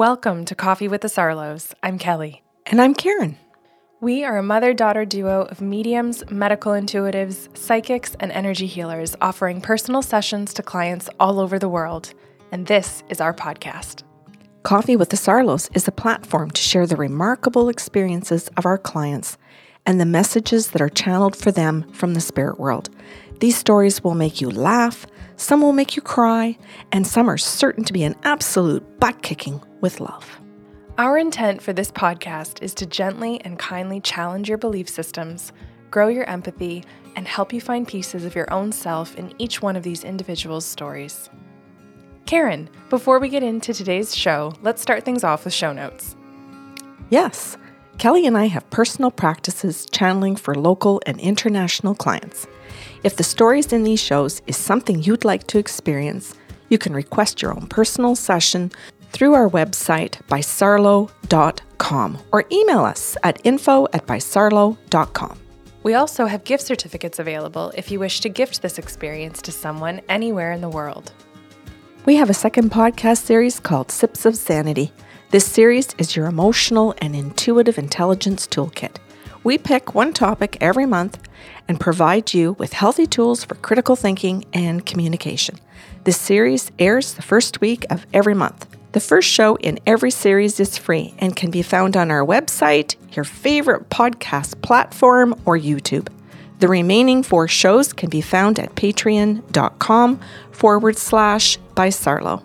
Welcome to Coffee with the Sarlos. I'm Kelly. And I'm Karen. We are a mother daughter duo of mediums, medical intuitives, psychics, and energy healers offering personal sessions to clients all over the world. And this is our podcast. Coffee with the Sarlos is a platform to share the remarkable experiences of our clients and the messages that are channeled for them from the spirit world. These stories will make you laugh, some will make you cry, and some are certain to be an absolute butt kicking with love. Our intent for this podcast is to gently and kindly challenge your belief systems, grow your empathy, and help you find pieces of your own self in each one of these individuals' stories. Karen, before we get into today's show, let's start things off with show notes. Yes, Kelly and I have personal practices channeling for local and international clients. If the stories in these shows is something you'd like to experience, you can request your own personal session through our website bysarlo.com or email us at info at bysarlo.com. We also have gift certificates available if you wish to gift this experience to someone anywhere in the world. We have a second podcast series called Sips of Sanity. This series is your emotional and intuitive intelligence toolkit. We pick one topic every month and provide you with healthy tools for critical thinking and communication. This series airs the first week of every month. The first show in every series is free and can be found on our website, your favorite podcast platform, or YouTube. The remaining four shows can be found at patreon.com forward slash by Sarlo.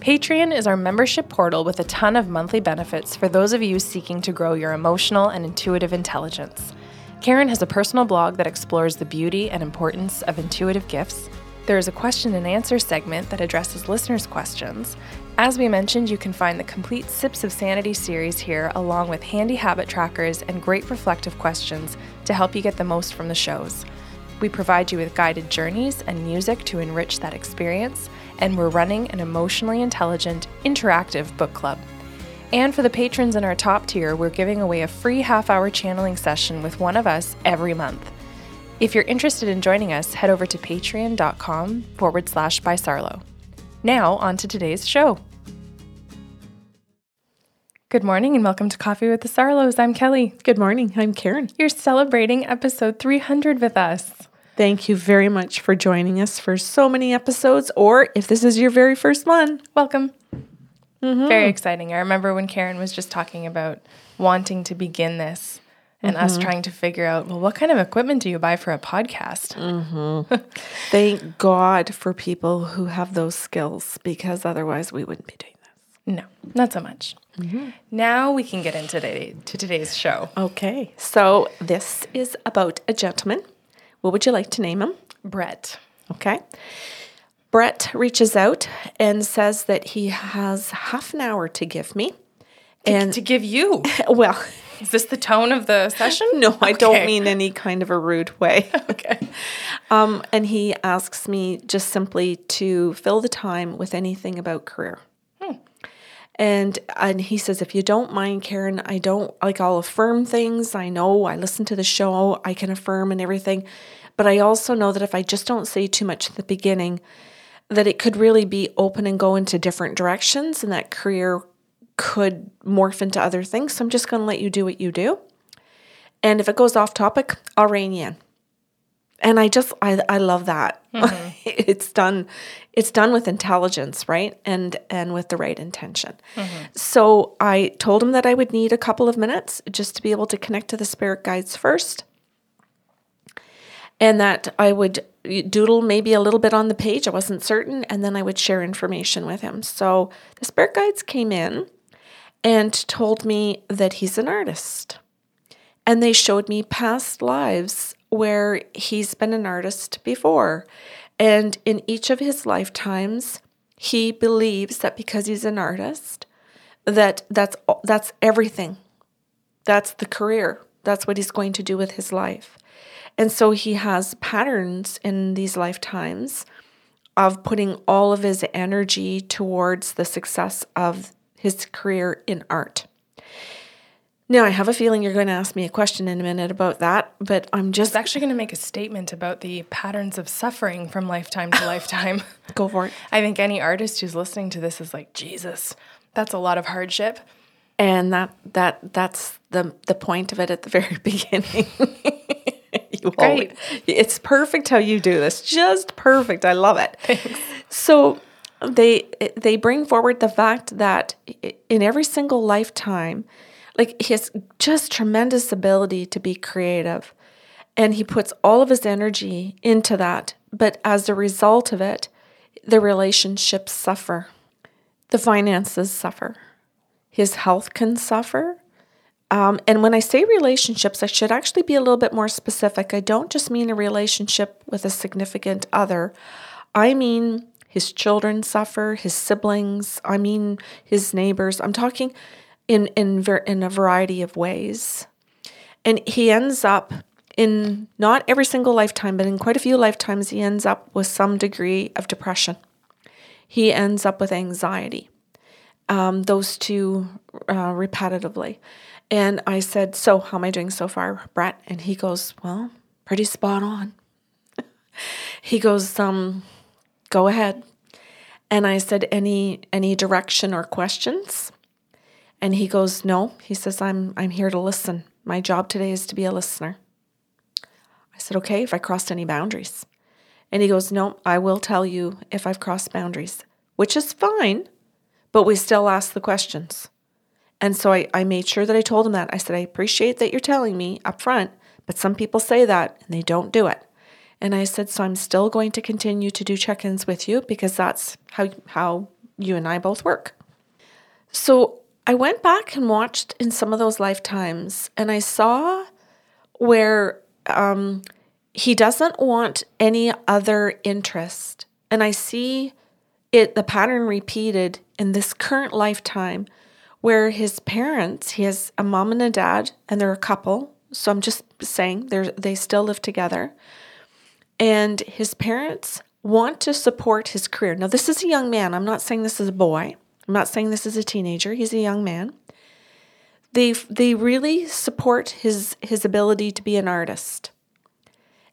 Patreon is our membership portal with a ton of monthly benefits for those of you seeking to grow your emotional and intuitive intelligence. Karen has a personal blog that explores the beauty and importance of intuitive gifts. There is a question and answer segment that addresses listeners' questions, as we mentioned, you can find the complete Sips of Sanity series here, along with handy habit trackers and great reflective questions to help you get the most from the shows. We provide you with guided journeys and music to enrich that experience, and we're running an emotionally intelligent, interactive book club. And for the patrons in our top tier, we're giving away a free half hour channeling session with one of us every month. If you're interested in joining us, head over to patreon.com forward slash by Sarlo. Now, on to today's show. Good morning and welcome to Coffee with the Sarlos. I'm Kelly. Good morning. I'm Karen. You're celebrating episode 300 with us. Thank you very much for joining us for so many episodes, or if this is your very first one, welcome. Mm-hmm. Very exciting. I remember when Karen was just talking about wanting to begin this and mm-hmm. us trying to figure out, well, what kind of equipment do you buy for a podcast? Mm-hmm. Thank God for people who have those skills because otherwise we wouldn't be doing this. No, not so much. Mm-hmm. Now we can get into today, to today's show. Okay. So this is about a gentleman. What would you like to name him? Brett. Okay. Brett reaches out and says that he has half an hour to give me. To, and to give you? well, is this the tone of the session? No, okay. I don't mean any kind of a rude way. okay. Um, and he asks me just simply to fill the time with anything about career. And and he says, if you don't mind, Karen, I don't like I'll affirm things. I know I listen to the show, I can affirm and everything. But I also know that if I just don't say too much at the beginning, that it could really be open and go into different directions and that career could morph into other things. So I'm just gonna let you do what you do. And if it goes off topic, I'll rein you in and I just I I love that. Mm-hmm. it's done it's done with intelligence, right? And and with the right intention. Mm-hmm. So I told him that I would need a couple of minutes just to be able to connect to the spirit guides first. And that I would doodle maybe a little bit on the page. I wasn't certain. And then I would share information with him. So the spirit guides came in and told me that he's an artist. And they showed me past lives where he's been an artist before. And in each of his lifetimes, he believes that because he's an artist, that that's that's everything. That's the career. That's what he's going to do with his life. And so he has patterns in these lifetimes of putting all of his energy towards the success of his career in art. Now, I have a feeling you're going to ask me a question in a minute about that, but I'm just. I was actually going to make a statement about the patterns of suffering from lifetime to lifetime. Go for it. I think any artist who's listening to this is like, Jesus, That's a lot of hardship. And that that that's the the point of it at the very beginning. you Great. always- it's perfect how you do this. Just perfect. I love it. So they they bring forward the fact that in every single lifetime, like he has just tremendous ability to be creative, and he puts all of his energy into that. But as a result of it, the relationships suffer, the finances suffer, his health can suffer. Um, and when I say relationships, I should actually be a little bit more specific. I don't just mean a relationship with a significant other. I mean his children suffer, his siblings. I mean his neighbors. I'm talking in in ver- in a variety of ways. And he ends up in not every single lifetime, but in quite a few lifetimes, he ends up with some degree of depression. He ends up with anxiety um, those two uh, repetitively. And I said, So, how am I doing so far, Brett? And he goes, Well, pretty spot on. he goes, um, Go ahead. And I said, Any any direction or questions? And he goes, No. He says, I'm I'm here to listen. My job today is to be a listener. I said, Okay, if I crossed any boundaries. And he goes, No, I will tell you if I've crossed boundaries, which is fine but we still ask the questions. And so I, I made sure that I told him that. I said, I appreciate that you're telling me up front, but some people say that and they don't do it. And I said, so I'm still going to continue to do check ins with you because that's how, how you and I both work. So I went back and watched in some of those lifetimes and I saw where um, he doesn't want any other interest. And I see it the pattern repeated in this current lifetime where his parents he has a mom and a dad and they're a couple. So i'm just saying they they still live together. And his parents want to support his career. Now this is a young man. I'm not saying this is a boy i'm not saying this is a teenager he's a young man they they really support his his ability to be an artist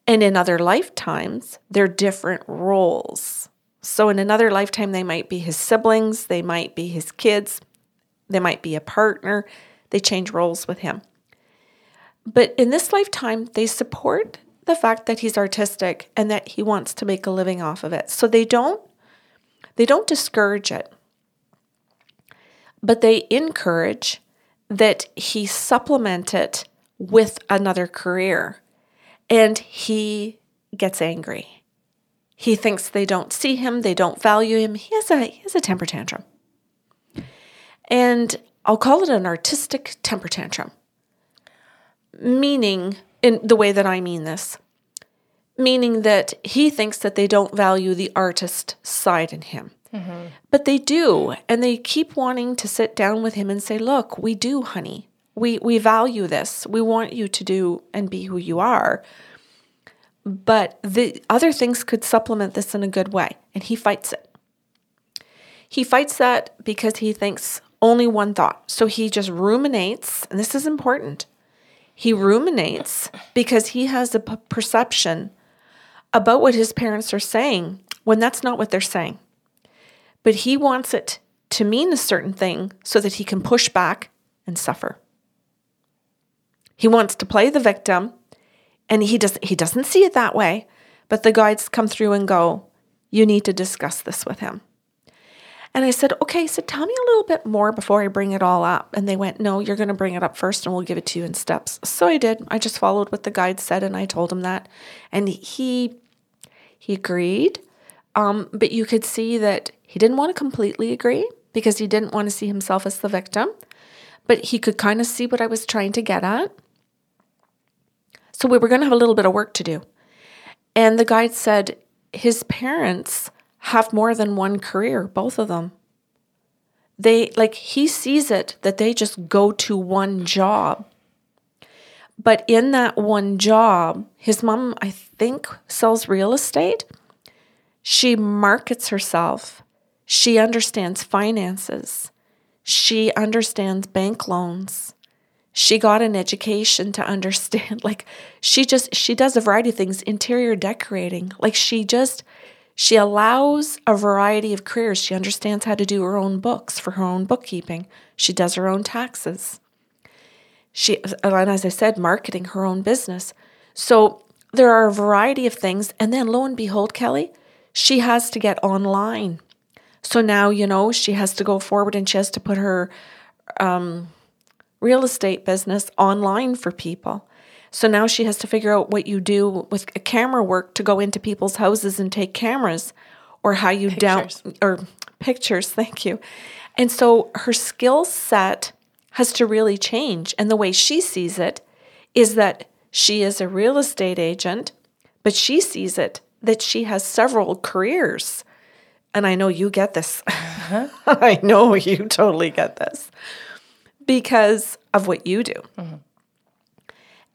and in other lifetimes they're different roles so, in another lifetime, they might be his siblings, they might be his kids, they might be a partner. They change roles with him. But in this lifetime, they support the fact that he's artistic and that he wants to make a living off of it. So they don't they don't discourage it. But they encourage that he supplement it with another career. And he gets angry. He thinks they don't see him, they don't value him. He has a he has a temper tantrum. And I'll call it an artistic temper tantrum. Meaning in the way that I mean this. Meaning that he thinks that they don't value the artist side in him. But they do, and they keep wanting to sit down with him and say, "Look, we do, honey. We we value this. We want you to do and be who you are." but the other things could supplement this in a good way and he fights it he fights that because he thinks only one thought so he just ruminates and this is important he ruminates because he has a perception about what his parents are saying when that's not what they're saying but he wants it to mean a certain thing so that he can push back and suffer. He wants to play the victim and he doesn't he doesn't see it that way but the guides come through and go you need to discuss this with him. And i said okay so tell me a little bit more before i bring it all up. And they went no you're going to bring it up first and we'll give it to you in steps. So i did. I just followed what the guide said and i told him that. And he he agreed um, but you could see that he didn't want to completely agree because he didn't want to see himself as the victim but he could kind of see what i was trying to get at so we were going to have a little bit of work to do. And the guide said his parents have more than one career, both of them. They like he sees it that they just go to one job. But in that one job, his mom, I think, sells real estate. She markets herself. She understands finances. She understands bank loans she got an education to understand like she just she does a variety of things interior decorating like she just She allows a variety of careers. She understands how to do her own books for her own bookkeeping. She does her own taxes. She, and as I said, marketing her own business. So there are a variety of things. And then lo and behold, Kelly, she has to get online. So now, you know, she has to go forward and she has to put her um, real estate business online for people. So now she has to figure out what you do with camera work to go into people's houses and take cameras or how you down or pictures, thank you. And so her skill set has to really change. And the way she sees it is that she is a real estate agent, but she sees it that she has several careers. And I know you get this. Uh-huh. I know you totally get this because of what you do. Mm-hmm.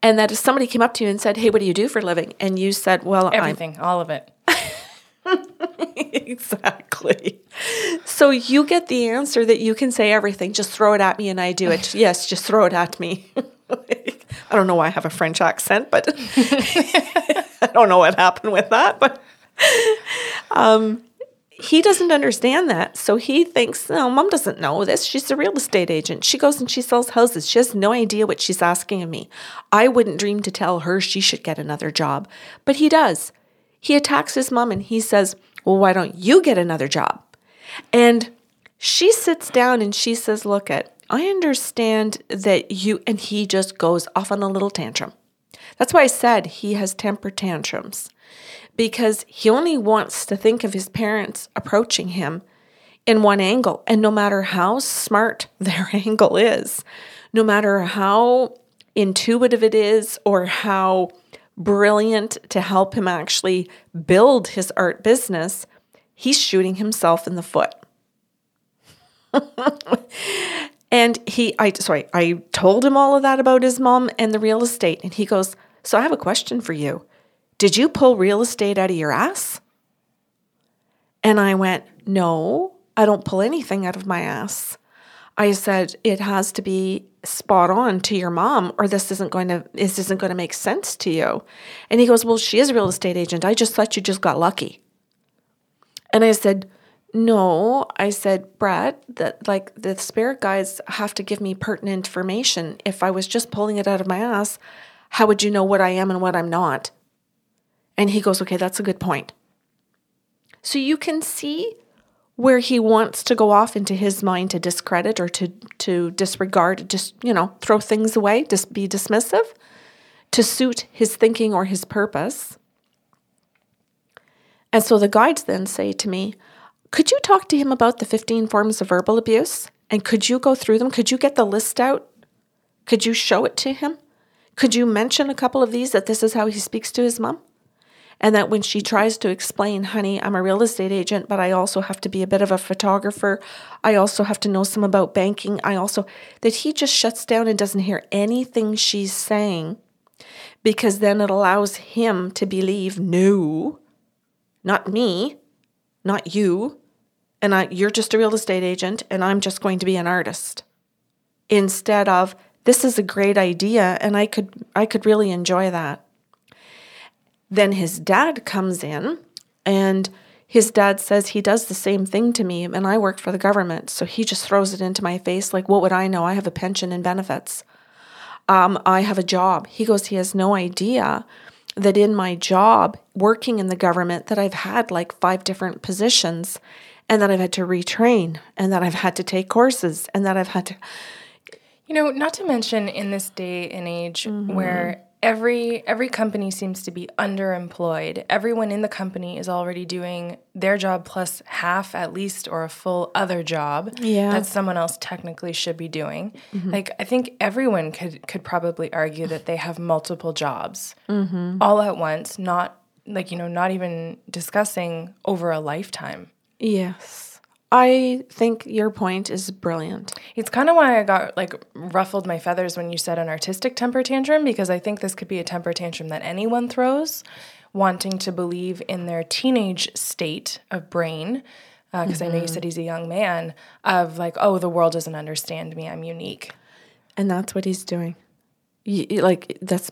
And that if somebody came up to you and said, Hey, what do you do for a living? And you said, Well, everything, I'm- all of it. exactly. So you get the answer that you can say everything. Just throw it at me and I do it. yes, just throw it at me. I don't know why I have a French accent, but I don't know what happened with that. But um, he doesn't understand that. So he thinks, no, mom doesn't know this. She's a real estate agent. She goes and she sells houses. She has no idea what she's asking of me. I wouldn't dream to tell her she should get another job. But he does. He attacks his mom and he says, well, why don't you get another job? And she sits down and she says, look at, I understand that you, and he just goes off on a little tantrum. That's why I said he has temper tantrums because he only wants to think of his parents approaching him in one angle. And no matter how smart their angle is, no matter how intuitive it is or how brilliant to help him actually build his art business, he's shooting himself in the foot. and he I sorry, I told him all of that about his mom and the real estate and he goes, "So I have a question for you. Did you pull real estate out of your ass? And I went, No, I don't pull anything out of my ass. I said, It has to be spot on to your mom or this isn't going to this isn't going to make sense to you. And he goes, Well, she is a real estate agent. I just thought you just got lucky. And I said, no, I said, Brett, that like the spirit guides have to give me pertinent information. If I was just pulling it out of my ass, how would you know what I am and what I'm not? And he goes, Okay, that's a good point. So you can see where he wants to go off into his mind to discredit or to, to disregard, just, you know, throw things away, just be dismissive to suit his thinking or his purpose. And so the guides then say to me, Could you talk to him about the 15 forms of verbal abuse? And could you go through them? Could you get the list out? Could you show it to him? Could you mention a couple of these that this is how he speaks to his mom? And that when she tries to explain, honey, I'm a real estate agent, but I also have to be a bit of a photographer. I also have to know some about banking. I also, that he just shuts down and doesn't hear anything she's saying because then it allows him to believe, no, not me, not you. And I, you're just a real estate agent, and I'm just going to be an artist. Instead of, this is a great idea, and I could, I could really enjoy that. Then his dad comes in and his dad says he does the same thing to me and I work for the government. So he just throws it into my face like, what would I know? I have a pension and benefits. Um, I have a job. He goes, he has no idea that in my job working in the government that I've had like five different positions and that I've had to retrain and that I've had to take courses and that I've had to you know, not to mention in this day and age mm-hmm. where every every company seems to be underemployed. Everyone in the company is already doing their job plus half at least or a full other job yeah. that someone else technically should be doing. Mm-hmm. Like I think everyone could could probably argue that they have multiple jobs mm-hmm. all at once, not like you know, not even discussing over a lifetime. Yes. I think your point is brilliant. It's kind of why I got like ruffled my feathers when you said an artistic temper tantrum because I think this could be a temper tantrum that anyone throws, wanting to believe in their teenage state of brain. Because uh, mm-hmm. I know you mm-hmm. said he's a young man, of like, oh, the world doesn't understand me. I'm unique. And that's what he's doing. You, like, that's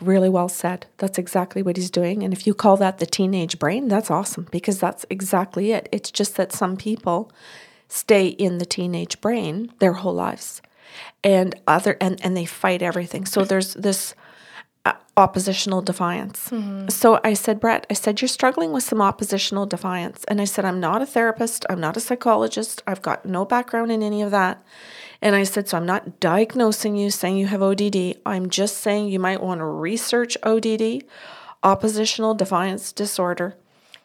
really well said. That's exactly what he's doing. And if you call that the teenage brain, that's awesome because that's exactly it. It's just that some people stay in the teenage brain their whole lives and other and and they fight everything. So there's this uh, oppositional defiance. Mm-hmm. So I said, Brett, I said, you're struggling with some oppositional defiance. And I said, I'm not a therapist. I'm not a psychologist. I've got no background in any of that. And I said, so I'm not diagnosing you saying you have ODD. I'm just saying you might want to research ODD, oppositional defiance disorder.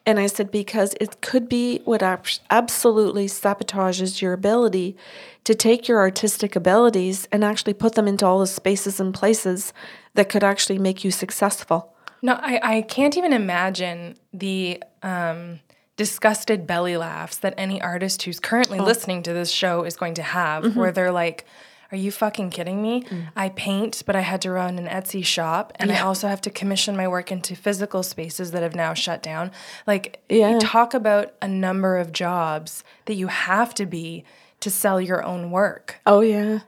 And I said, because it could be what absolutely sabotages your ability to take your artistic abilities and actually put them into all the spaces and places that could actually make you successful. No, I, I can't even imagine the um, disgusted belly laughs that any artist who's currently oh. listening to this show is going to have, mm-hmm. where they're like, are you fucking kidding me? Mm. I paint, but I had to run an Etsy shop and yeah. I also have to commission my work into physical spaces that have now shut down. Like, yeah. you talk about a number of jobs that you have to be to sell your own work. Oh, yeah.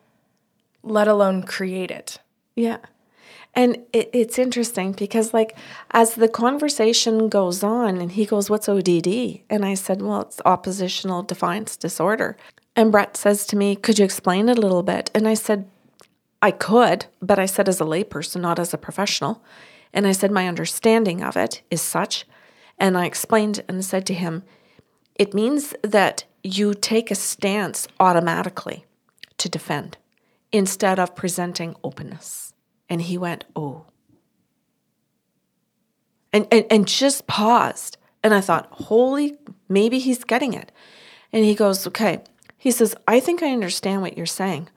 Let alone create it. Yeah. And it, it's interesting because, like, as the conversation goes on, and he goes, What's ODD? And I said, Well, it's oppositional defiance disorder. And Brett says to me, Could you explain it a little bit? And I said, I could, but I said as a layperson, not as a professional. And I said, My understanding of it is such. And I explained and said to him, It means that you take a stance automatically to defend instead of presenting openness. And he went, Oh. And, and, and just paused. And I thought, Holy, maybe he's getting it. And he goes, Okay. He says, I think I understand what you're saying.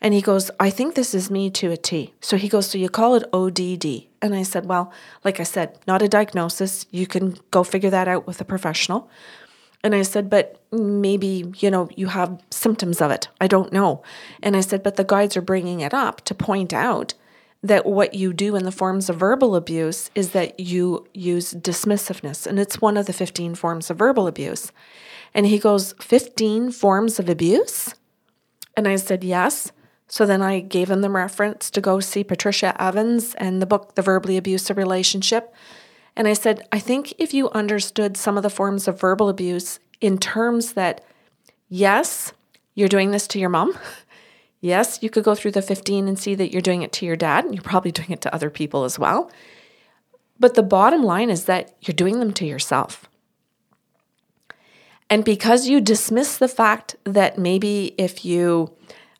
And he goes, I think this is me to a T. So he goes, So you call it ODD? And I said, Well, like I said, not a diagnosis. You can go figure that out with a professional. And I said, But maybe, you know, you have symptoms of it. I don't know. And I said, But the guides are bringing it up to point out that what you do in the forms of verbal abuse is that you use dismissiveness. And it's one of the 15 forms of verbal abuse. And he goes, 15 forms of abuse? And I said, Yes. So then I gave him the reference to go see Patricia Evans and the book, The Verbally Abusive Relationship. And I said, I think if you understood some of the forms of verbal abuse in terms that, yes, you're doing this to your mom. Yes, you could go through the 15 and see that you're doing it to your dad, and you're probably doing it to other people as well. But the bottom line is that you're doing them to yourself. And because you dismiss the fact that maybe if you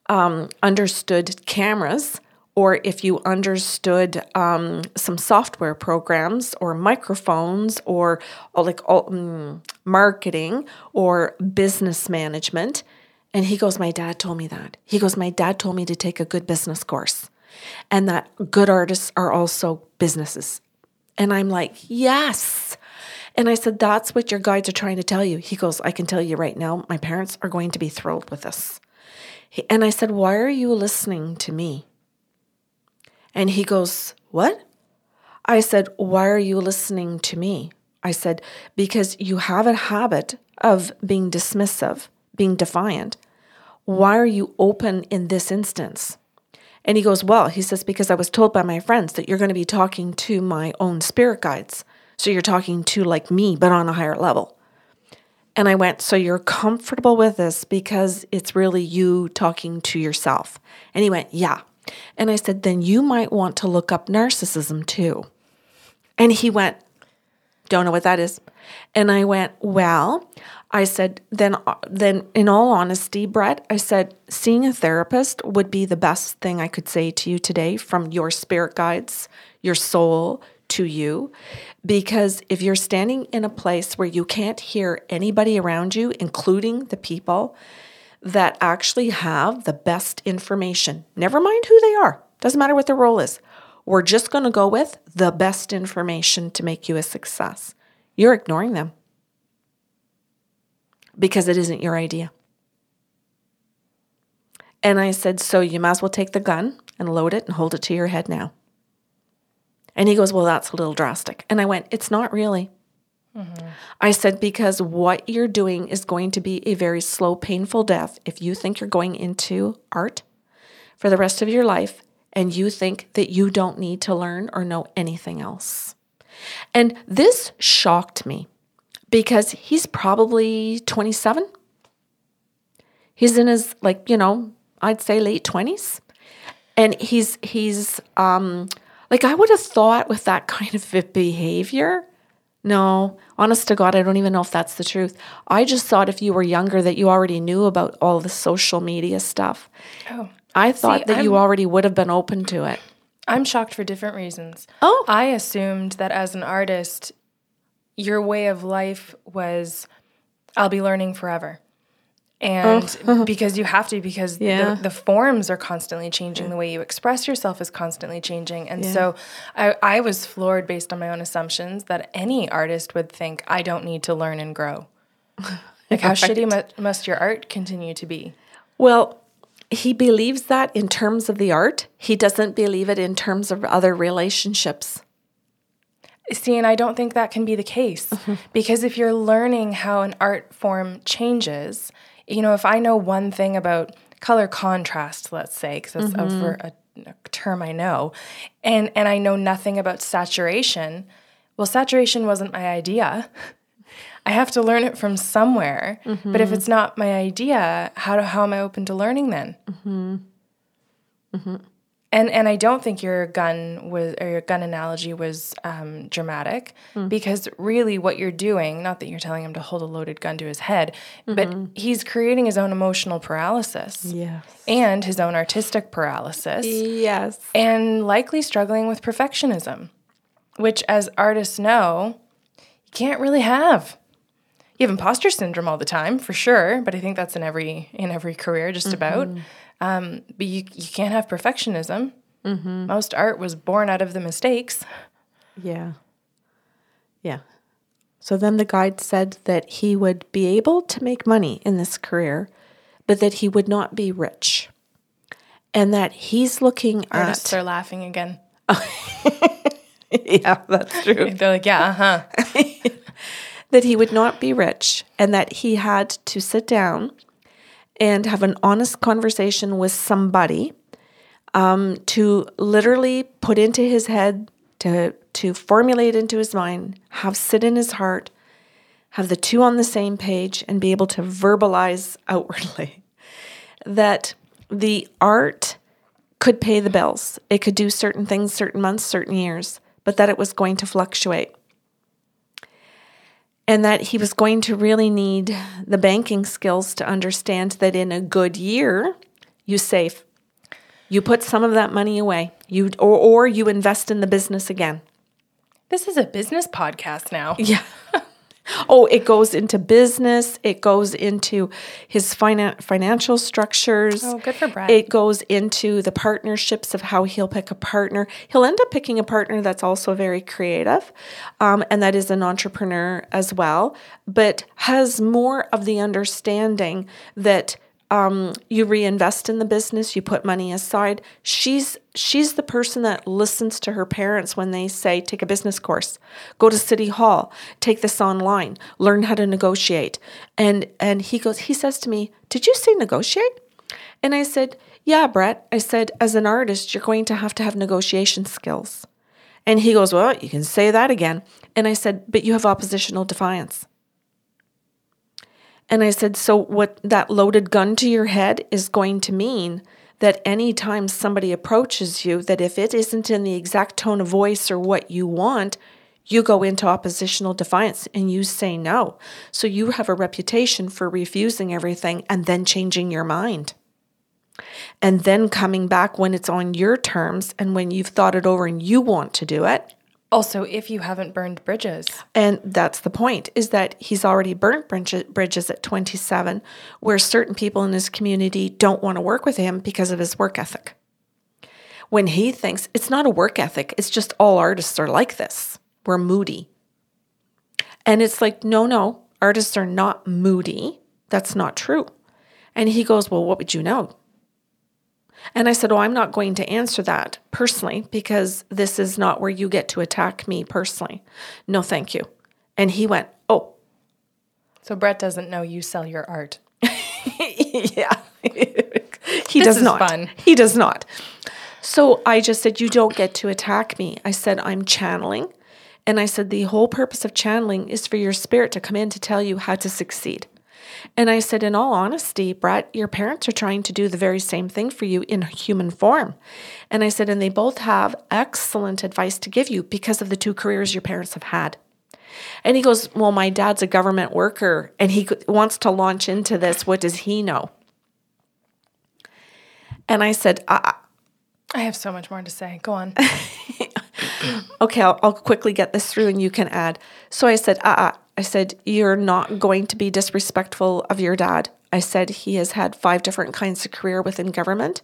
um, understood cameras, or if you understood um, some software programs or microphones or, or like um, marketing or business management, and he goes, My dad told me that. He goes, My dad told me to take a good business course and that good artists are also businesses. And I'm like, Yes. And I said, That's what your guides are trying to tell you. He goes, I can tell you right now, my parents are going to be thrilled with this. And I said, Why are you listening to me? And he goes, What? I said, Why are you listening to me? I said, Because you have a habit of being dismissive being defiant. Why are you open in this instance? And he goes, Well, he says, because I was told by my friends that you're going to be talking to my own spirit guides. So you're talking to like me, but on a higher level. And I went, So you're comfortable with this because it's really you talking to yourself. And he went, Yeah. And I said, Then you might want to look up narcissism too. And he went, Don't know what that is. And I went, Well, I said, then, uh, then in all honesty, Brett, I said, seeing a therapist would be the best thing I could say to you today from your spirit guides, your soul to you. Because if you're standing in a place where you can't hear anybody around you, including the people that actually have the best information, never mind who they are, doesn't matter what their role is, we're just going to go with the best information to make you a success. You're ignoring them because it isn't your idea. And I said, So you might as well take the gun and load it and hold it to your head now. And he goes, Well, that's a little drastic. And I went, It's not really. Mm-hmm. I said, Because what you're doing is going to be a very slow, painful death if you think you're going into art for the rest of your life and you think that you don't need to learn or know anything else. And this shocked me because he's probably 27. He's in his like, you know, I'd say late 20s. And he's he's um like I would have thought with that kind of behavior no, honest to God, I don't even know if that's the truth. I just thought if you were younger that you already knew about all the social media stuff. Oh. I thought See, that you I'm- already would have been open to it. I'm shocked for different reasons. Oh. I assumed that as an artist, your way of life was I'll be learning forever. And oh. because you have to, because Oh. Yeah. the, the forms are constantly changing, the way you express yourself is constantly changing. And so I, I was floored based on my own assumptions that any artist would think, I don't need to learn and grow. Like, how shitty mu- must your art continue to be? Well, he believes that in terms of the art. He doesn't believe it in terms of other relationships. See, and I don't think that can be the case mm-hmm. because if you're learning how an art form changes, you know, if I know one thing about color contrast, let's say, because that's a, mm-hmm. ver- a, a term I know, and and I know nothing about saturation, well, saturation wasn't my idea. I have to learn it from somewhere. But if mm-hmm. it's not my idea, how do, how am I open to learning then? Mm-hmm. And and I don't think your gun was or your gun analogy was um, dramatic because really what you're doing, not that you're telling him to hold a loaded gun to his head, but he's creating his own emotional paralysis Yes. and his own artistic paralysis Yes. and likely struggling with perfectionism, which as artists know, you can't really have. You have imposter syndrome all the time, for sure, but I think that's in every in every career, just about. Um, but you you can't have perfectionism. Mm-hmm. Most art was born out of the mistakes. Yeah. Yeah. So then the guide said that he would be able to make money in this career, but that he would not be rich. And that he's looking Artists at are laughing again. Yeah, that's true. They're like, yeah, uh huh. that he would not be rich and that he had to sit down and have an honest conversation with somebody um, to literally put into his head, to, to formulate into his mind, have sit in his heart, have the two on the same page, and be able to verbalize outwardly that the art could pay the bills. It could do certain things, certain months, certain years, but that it was going to fluctuate and that he was going to really need the banking skills to understand that in a good year you save. You put some of that money away. You or, or you invest in the business again. This is a business podcast now. yeah oh it goes into business it goes into his finan- financial structures Oh, good for Brett. it goes into the partnerships of how he'll pick a partner. He'll end up picking a partner that's also very creative um, and that is an entrepreneur as well, but has more of the understanding that um, you reinvest in the business, you put money aside. She's she's the person that listens to her parents when they say, take a business course, go to City Hall, take this online, learn how to negotiate. And and he goes, he says to me, Did you say negotiate? And I said, Yeah, Brett. I said, as an artist, you're going to have to have negotiation skills. And he goes, Well, you can say that again. And I said, But you have oppositional defiance. And I said, So what that loaded gun to your head is going to mean that anytime somebody approaches you, that if it isn't in the exact tone of voice or what you want, you go into oppositional defiance and you say no. So you have a reputation for refusing everything and then changing your mind. And then coming back when it's on your terms and when you've thought it over and you want to do it. Also, if you haven't burned bridges, And that's the point is that he's already burnt bridges at 27, where certain people in his community don't want to work with him because of his work ethic. When he thinks it's not a work ethic, it's just all artists are like this. We're moody. And it's like, no, no, artists are not moody. That's not true. And he goes, Well, what would you know? And I said, Oh, I'm not going to answer that personally because this is not where you get to attack me personally. No, thank you. And he went, Oh, so Brett doesn't know you sell your art. yeah. he This does not. fun. He does not. So I just said, You don't get to attack me. I said, I'm channeling. And I said, The whole purpose of channeling is for your spirit to come in to tell you how to succeed. And I said, In all honesty, Brett, your parents are trying to do the very same thing for you in human form. And I said, And they both have excellent advice to give you because of the two careers your parents have had. And he goes, Well, my dad's a government worker and he wants to launch into this. What does he know? And I said, I, I have so much more to say. Go on. okay, I'll, I'll, quickly get this through and you can add. So I said, uh, uh, I said, you're not going to be disrespectful of your dad. I said, he has had five different kinds of career within government.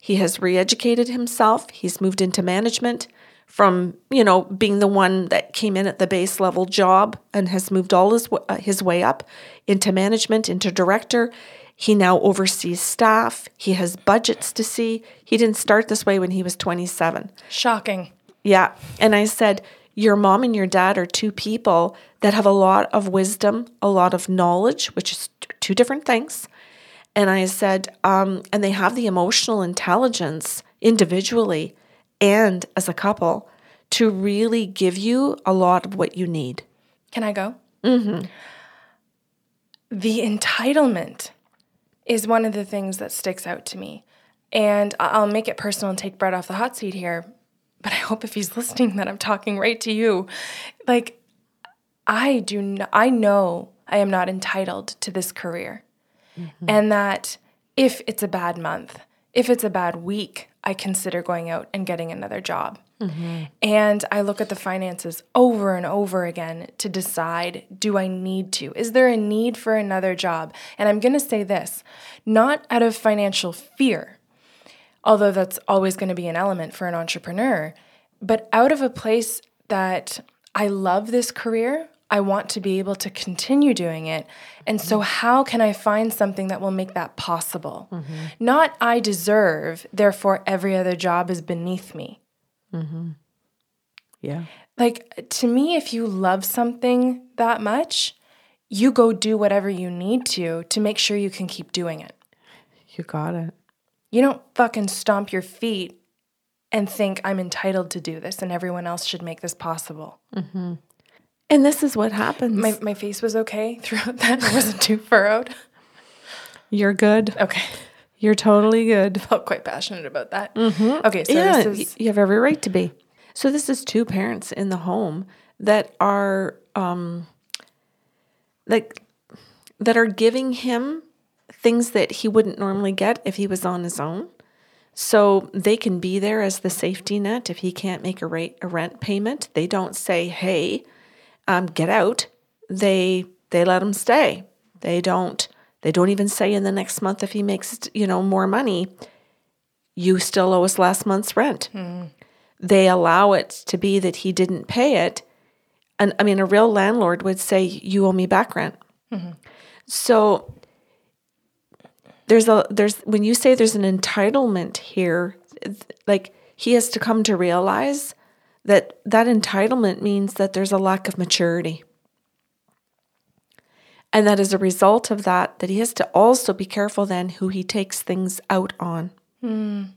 He has re-educated himself. He's moved into management from, you know, being the one that came in at the base level job and has moved all his, uh, his way up into management, into director. He now oversees staff. He has budgets to see. He didn't start this way when he was 27. Shocking. Yeah. And I said, Your mom and your dad are two people that have a lot of wisdom, a lot of knowledge, which is two different things. And I said, um, and they have the emotional intelligence individually and as a couple to really give you a lot of what you need. Can I go? Mm-hmm. The entitlement is one of the things that sticks out to me. And I'll make it personal and take Brett off the hot seat here. But I hope if he's listening that I'm talking right to you. Like, I do not, I know I am not entitled to this career. Mm-hmm. And that if it's a bad month, if it's a bad week, I consider going out and getting another job. Mm-hmm. And I look at the finances over and over again to decide do I need to? Is there a need for another job? And I'm going to say this not out of financial fear, although that's always going to be an element for an entrepreneur, but out of a place that I love this career. I want to be able to continue doing it. And so, how can I find something that will make that possible? Mm-hmm. Not I deserve, therefore, every other job is beneath me. Mm-hmm. Yeah. Like to me, if you love something that much, you go do whatever you need to to make sure you can keep doing it. You got it. You don't fucking stomp your feet and think I'm entitled to do this and everyone else should make this possible. Mm-hmm. And this is what happens. My, my face was okay throughout that. It wasn't too furrowed. You're good. Okay. You're totally good. Felt quite passionate about that. Mm-hmm. Okay, so yeah, this is you have every right to be. So this is two parents in the home that are um like that are giving him things that he wouldn't normally get if he was on his own. So they can be there as the safety net if he can't make a rate a rent payment. They don't say, "Hey, um, get out." They they let him stay. They don't they don't even say in the next month if he makes, you know, more money, you still owe us last month's rent. Mm. They allow it to be that he didn't pay it. And I mean, a real landlord would say, you owe me back rent. Mm-hmm. So there's a, there's, when you say there's an entitlement here, like he has to come to realize that that entitlement means that there's a lack of maturity. And that as a result of that, that he has to also be careful then who he takes things out on. Mm.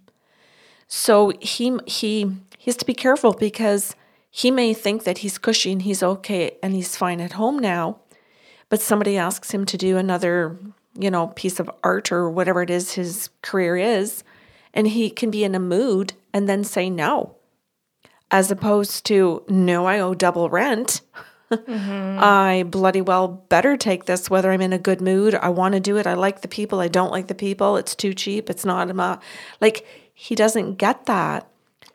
So he he he has to be careful because he may think that he's cushy and he's okay and he's fine at home now, but somebody asks him to do another, you know, piece of art or whatever it is his career is, and he can be in a mood and then say no. As opposed to, no, I owe double rent. mm-hmm. I bloody well better take this whether I'm in a good mood. I want to do it. I like the people. I don't like the people. It's too cheap. It's not enough. Like he doesn't get that.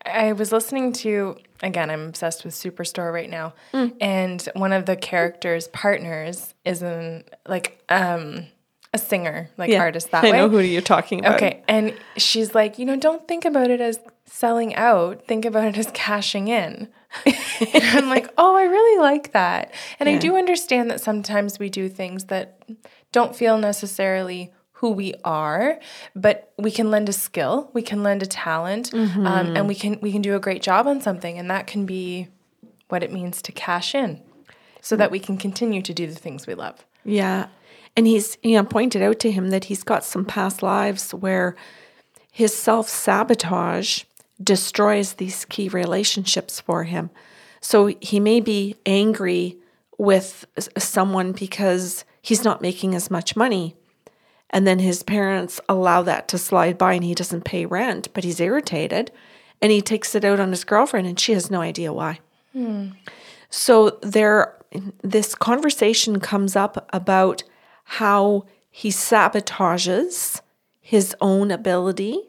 I was listening to again, I'm obsessed with Superstore right now. Mm. And one of the characters' partners is in like um a singer, like yeah, artist that I way. I know who you're talking about. Okay. And she's like, you know, don't think about it as selling out. Think about it as cashing in. And I'm like, oh, I really like that. And yeah. I do understand that sometimes we do things that don't feel necessarily who we are, but we can lend a skill, we can lend a talent, mm-hmm. um, and we can we can do a great job on something, and that can be what it means to cash in, so that we can continue to do the things we love. Yeah, and he's you know pointed out to him that he's got some past lives where his self sabotage destroys these key relationships for him. So he may be angry with someone because he's not making as much money. And then his parents allow that to slide by and he doesn't pay rent, but he's irritated and he takes it out on his girlfriend and she has no idea why. Hmm. So there this conversation comes up about how he sabotages his own ability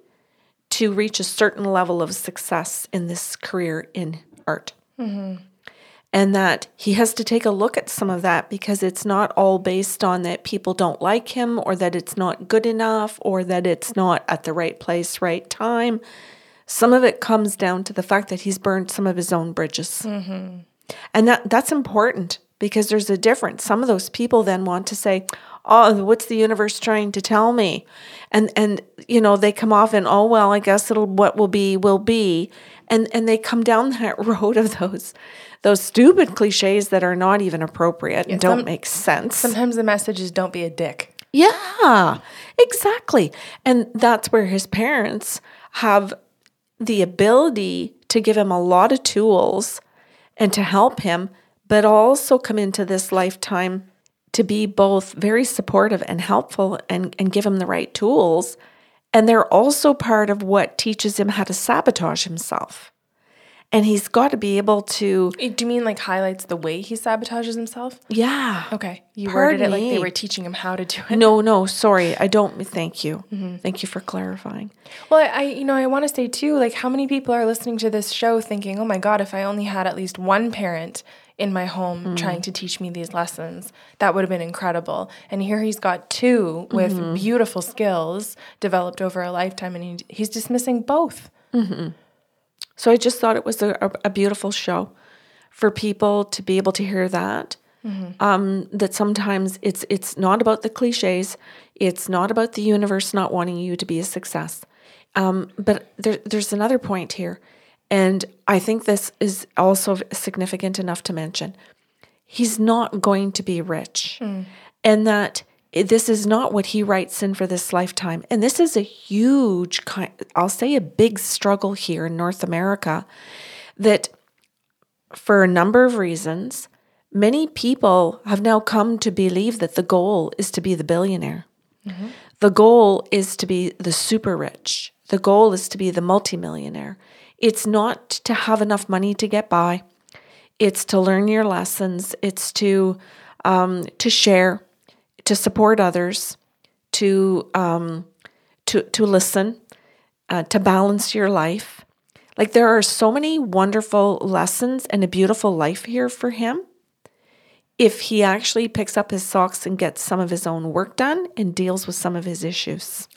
to reach a certain level of success in this career in art. Mm-hmm. And that he has to take a look at some of that because it's not all based on that people don't like him or that it's not good enough or that it's not at the right place, right time. Some of it comes down to the fact that he's burned some of his own bridges. Mm-hmm. And that that's important because there's a difference. Some of those people then want to say, "Oh, what's the universe trying to tell me?" And and you know, they come off and, "Oh, well, I guess it'll what will be will be." And and they come down that road of those those stupid clichés that are not even appropriate and don't make sense. Sometimes the message is don't be a dick. Yeah. Exactly. And that's where his parents have the ability to give him a lot of tools and to help him but also come into this lifetime to be both very supportive and helpful and, and give him the right tools. And they're also part of what teaches him how to sabotage himself. And he's got to be able to. Do you mean like highlights the way he sabotages himself? Yeah. Okay. You Pardon worded it like they were teaching him how to do it. No, no, sorry. I don't. Thank you. Mm-hmm. Thank you for clarifying. Well, I, you know, I want to say too, like, how many people are listening to this show thinking, oh my God, if I only had at least one parent in my home mm trying to teach me these lessons. That would have been incredible. And here he's got two with mm-hmm. beautiful skills developed over a lifetime, and he, he's dismissing both. Mm-hmm. So I just thought it was a, a, beautiful show for people to be able to hear that. Mm-hmm. Um, that sometimes it's it's not about the cliches, it's not about the universe not wanting you to be a success. Um, but there, there's another point here and I think this is also significant enough to mention. He's not going to be rich. Mm. And that this is not what he writes in for this lifetime. And this is a huge, I'll say a big struggle here in North America that for a number of reasons, many people have now come to believe that the goal is to be the billionaire. Mm-hmm. The goal is to be the super rich. The goal is to be the multimillionaire. It's not to have enough money to get by. It's to learn your lessons. It's to um, to share, to support others, to um, to to listen, uh, to balance your life. Like there are so many wonderful lessons and a beautiful life here for him. If he actually picks up his socks and gets some of his own work done and deals with some of his issues.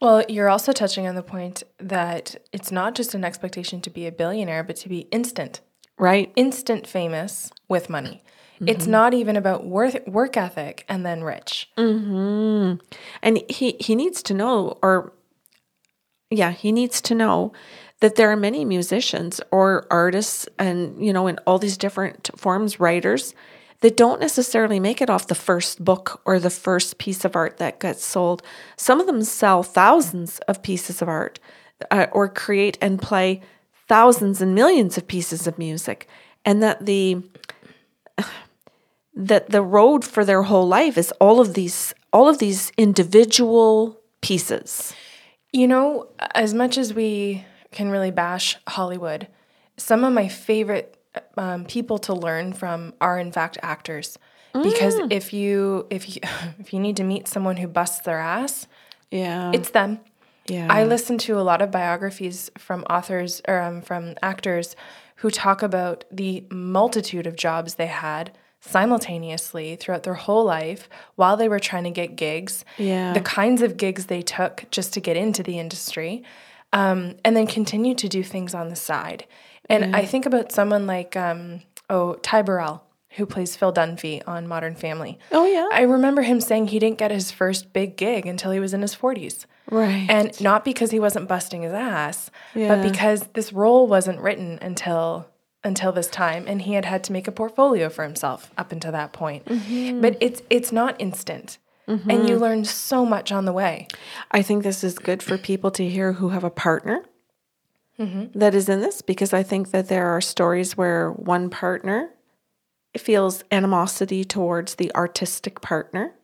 Well, you're also touching on the point that it's not just an expectation to be a billionaire, but to be instant. Right. Instant famous with money. Mm-hmm. It's not even about worth, work ethic and then rich. Mm-hmm. And he, he needs to know, or yeah, he needs to know that there are many musicians or artists and, you know, in all these different forms, writers that don't necessarily make it off the first book or the first piece of art that gets sold. Some of them sell thousands of pieces of art uh, or create and play thousands and millions of pieces of music and that the that the road for their whole life is all of these all of these individual pieces. You know, as much as we can really bash Hollywood, some of my favorite um, people to learn from are in fact actors. Because mm. if you if you if you need to meet someone who busts their ass yeah. it's them. Yeah. I listen to a lot of biographies from authors or um, from actors who talk about the multitude of jobs they had simultaneously throughout their whole life while they were trying to get gigs. Yeah. The kinds of gigs they took just to get into the industry um, and then continue to do things on the side and mm. I think about someone like, um, oh, Ty Burrell, who plays Phil Dunphy on Modern Family. Oh, yeah. I remember him saying he didn't get his first big gig until he was in his 40s. Right. And not because he wasn't busting his ass, yeah. but because this role wasn't written until until this time and he had had to make a portfolio for himself up until that point. Mm-hmm. But it's it's not instant. Mm-hmm. And you learn so much on the way. I think this is good for people to hear who have a partner Mm-hmm. that is in this because I think that there are stories where one partner feels animosity towards the artistic partner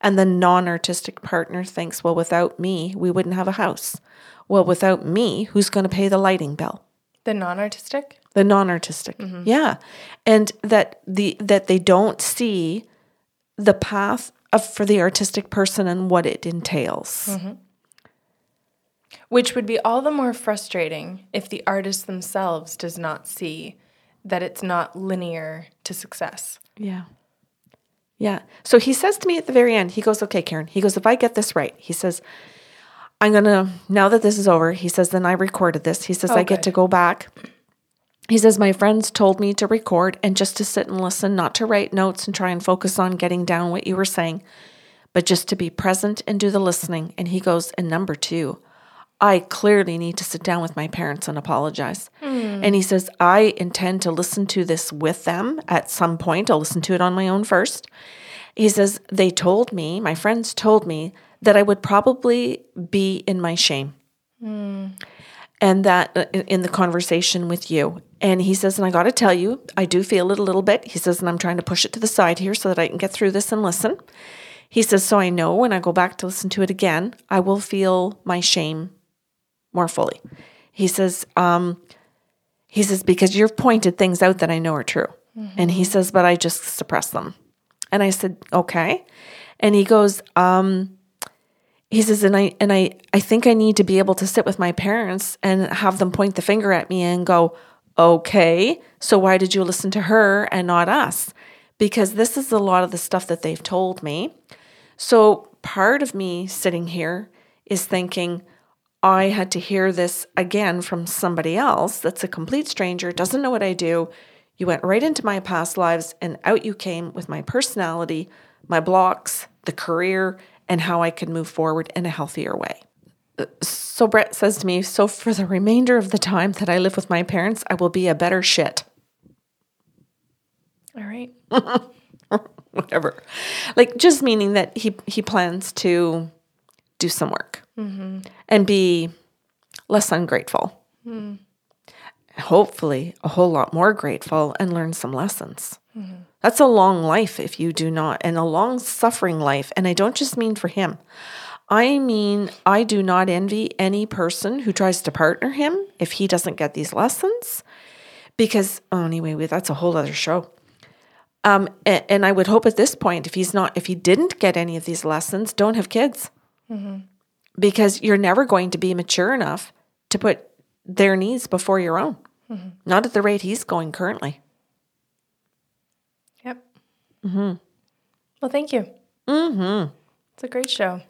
and the non-artistic partner thinks well without me we wouldn't have a house. Well without me who's going to pay the lighting bill? The non artistic? the non-artistic. Mm-hmm. Yeah. And that the that they don't see the path of for the artistic person and what it entails mm-hmm. Which would be all the more frustrating if the artist themselves does not see that it's not linear to success. yeah. Yeah. So he says to me at the very end he goes okay karen. He goes if i get this right he says i'm gonna now that this is over he says then i recorded this. He says oh, i get to go back. He says my friends told me to record and just to sit and listen not to write notes and try and focus on getting down what you were saying but just to be present and do the listening. And he goes, and number two, I clearly need to sit down with my parents and apologize. And he says, I intend to listen to this with them at some point. I'll listen to it on my own first. He says, they told me, my friends told me that I would probably be in my shame and that uh, in in the conversation with you. And he says, and I got to tell you, I do feel it a little bit. He says, and I'm trying to push it to the side here so that I can get through this and listen. He says, so I know when I go back to listen to it again, I will feel my shame more fully. He says, um, he says, because you've pointed things out that I know are true. And he says, but I just suppress them. And I said, okay. And he goes, um, he says, and I and I I think I need to be able to sit with my parents and have them point the finger at me and go, okay, so why did you listen to her and not us? Because this is a lot of the stuff that they've told me. So part of me sitting here is thinking, I had to hear this again from somebody else that's a complete stranger, doesn't know what I do. You went right into my past lives and out you came with my personality, my blocks, the career, and how I could move forward in a healthier way. Uh, so Brett says to me, So for the remainder of the time that I live with my parents, I will be a better shit. All right. Whatever. Like just meaning that he he plans to do some work Mm-hmm. and be less ungrateful. Hmm. Hopefully, a whole lot more grateful and learn some lessons. Mm-hmm. That's a long life if you do not, and a long suffering life. And I don't just mean for him. I mean, I do not envy any person who tries to partner him if he doesn't get these lessons. Because, oh, anyway, that's a whole other show. Um, and, and I would hope at this point, if he's not, if he didn't get any of these lessons, don't have kids, mm-hmm. Because you're never going to be mature enough to put their needs before your own. Not at the rate he's going currently. Yep. Mm-hmm. Well, thank you. Mm-hmm. It's a great show.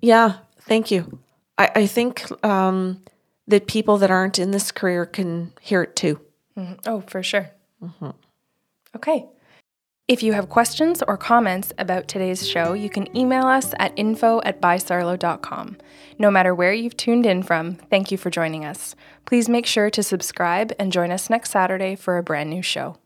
Yeah, thank you. I, I think um, that people that aren't in this career can hear it too. Oh, for sure. Okay. If you have questions or comments about today's show, you can email us at info at bysarlo.com. No matter where you've tuned in from, thank you for joining us. Please make sure to subscribe and join us next Saturday for a brand new show.